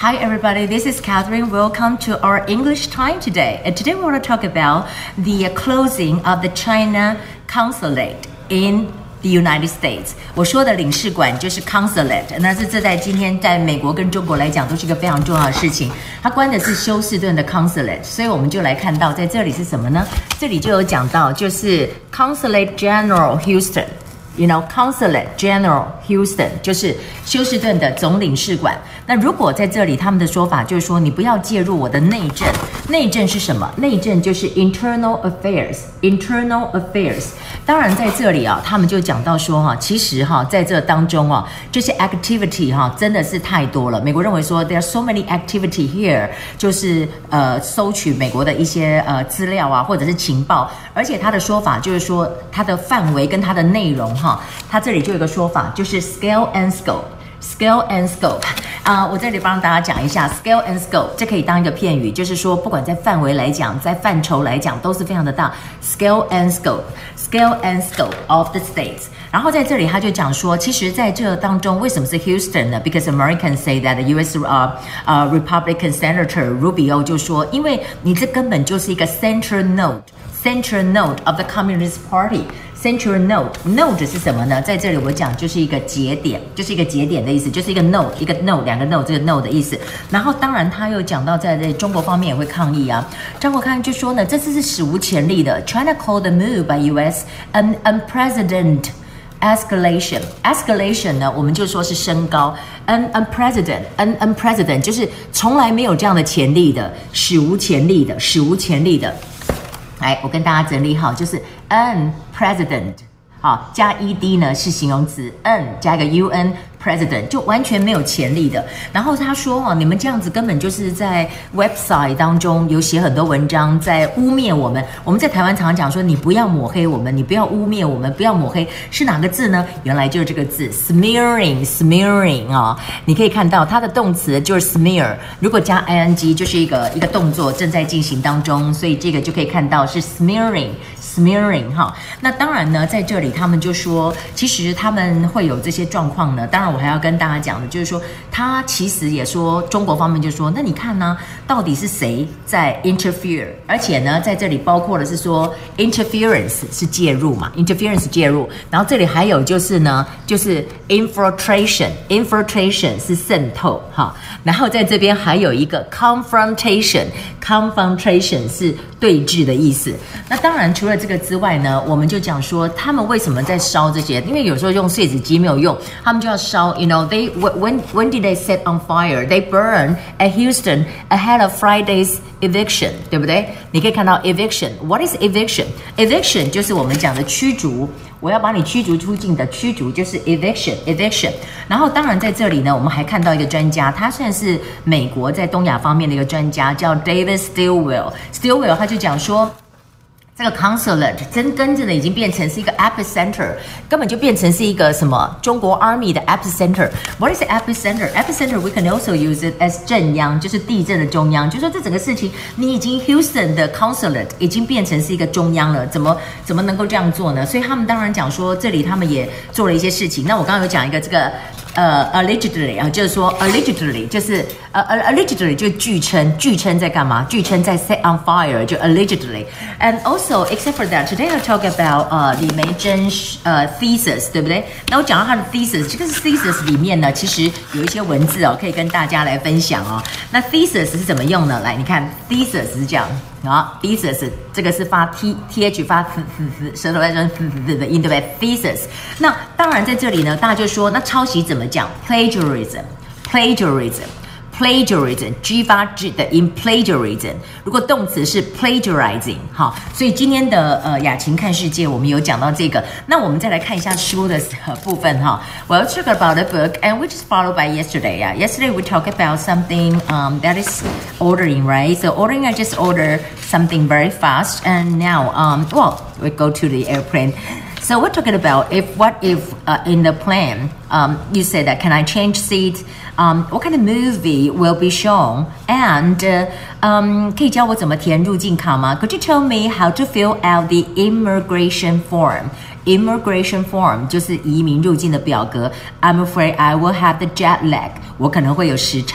Hi, everybody. This is Catherine. Welcome to our English time today. And today we want to talk about the closing of the China consulate in the United States. 我说的领事馆就是 consulate，那是这在今天在美国跟中国来讲都是一个非常重要的事情。它关的是休斯顿的 consulate，所以我们就来看到在这里是什么呢？这里就有讲到就是 Consulate General Houston。 You know, Consulate General Houston 就是休斯顿的总领事馆。那如果在这里，他们的说法就是说，你不要介入我的内政。内政是什么？内政就是 Internal Affairs。Internal Affairs。当然，在这里啊，他们就讲到说哈，其实哈，在这当中啊，这些 activity 哈，真的是太多了。美国认为说，there are so many activity here，就是呃，收取美国的一些呃资料啊，或者是情报。而且他的说法就是说，它的范围跟它的内容。哈，它这里就有一个说法，就是 scale and scope，scale and scope 啊，我这里帮大家讲一下 scale and scope，这可以当一个片语，就是说不管在范围来讲，在范畴来讲都是非常的大，scale and scope，scale and scope of the states。然后在这里他就讲说，其实在这当中为什么是 Houston 呢？Because Americans say that the U.S. 呃呃 Republican Senator Rubio 就说，因为你这根本就是一个 central node，central node of the Communist Party。 Central node，node 是什么呢？在这里我讲就是一个节点，就是一个节点的意思，就是一个 node，一个 node，两个 node，这个 node 的意思。然后当然他又讲到在这中国方面也会抗议啊。张国康就说呢，这次是史无前例的。China called the move by U.S. an unprecedented escalation。escalation 呢，我们就说是升高。un unprecedented，un unprecedented 就是从来没有这样的前例的，史无前例的，史无前例的。来，我跟大家整理好，就是 n president，好，加 ed 呢是形容词，n 加一个 un。President 就完全没有潜力的。然后他说：“哦，你们这样子根本就是在 website 当中有写很多文章，在污蔑我们。我们在台湾常常讲说，你不要抹黑我们，你不要污蔑我们，不要抹黑，是哪个字呢？原来就是这个字，smearing，smearing 啊、哦。你可以看到它的动词就是 smear，如果加 ing 就是一个一个动作正在进行当中，所以这个就可以看到是 smearing，smearing 哈、那当然呢，在这里他们就说，其实他们会有这些状况呢。当然。我还要跟大家讲的，就是说，他其实也说，中国方面就说，那你看呢，到底是谁在 interfere？而且呢，在这里包括的是说，interference 是介入嘛，interference 介入。然后这里还有就是呢，就是 infiltration，infiltration 是渗透哈。然后在这边还有一个 confrontation，confrontation 是对峙的意思。那当然，除了这个之外呢，我们就讲说，他们为什么在烧这些？因为有时候用碎纸机没有用，他们就要烧。You know, they when when did they set on fire? They burn at Houston ahead of Friday's eviction，对不对？你可以看到 eviction。What is eviction? Eviction 就是我们讲的驱逐，我要把你驱逐出境的驱逐就是 eviction eviction。然后当然在这里呢，我们还看到一个专家，他算是美国在东亚方面的一个专家，叫 David Stilwell。Stilwell 他就讲说。 这个 consulate 真跟着的已经变成是一个 epicenter，根本就变成是一个什么中国 army 的 epicenter。What is epicenter？Epicenter we can also use it as 震央，就是地震的中央。就说这整个事情，你已经 Houston 的 consulate 已经变成是一个中央了，怎么怎么能够这样做呢？所以他们当然讲说，这里他们也做了一些事情。那我刚刚有讲一个这个。呃、，allegedly，啊，就是说 allegedly 就是呃、allegedly 就据称，据称在干嘛？据称在 set on fire 就 allegedly。And also except for that, today I talk about 呃、uh, 李梅珍呃、thesis 对不对？那我讲到他的 thesis，这个是 thesis 里面呢，其实有一些文字哦，可以跟大家来分享哦。那 thesis 是怎么用呢？来，你看 thesis 是这样。啊，thesis 这个是发 t t h 发嘶嘶嘶舌头在说 th th 的音对不对？thesis。那当然在这里呢，大家就说那抄袭怎么讲？plagiarism，plagiarism。Plagiarism，G 发 G 的音，plagiarism。如果动词是 plagiarizing，好，所以今天的呃雅琴看世界，我们有讲到这个。那我们再来看一下书的部分哈。Well, talk about the book, and which is followed by yesterday. Yeah, yesterday we talked about something um that is ordering, right? So ordering, I just order something very fast, and now um well we go to the airplane. So we're talking about if what if uh, in the plan um, you said that can I change seats? Um, what kind of movie will be shown? And uh, um, 可以教我怎么填入境卡吗？Could you tell me how to fill out the immigration form? Immigration form 就是移民入境的表格。I'm afraid I will have the jet lag. 我可能会有时差。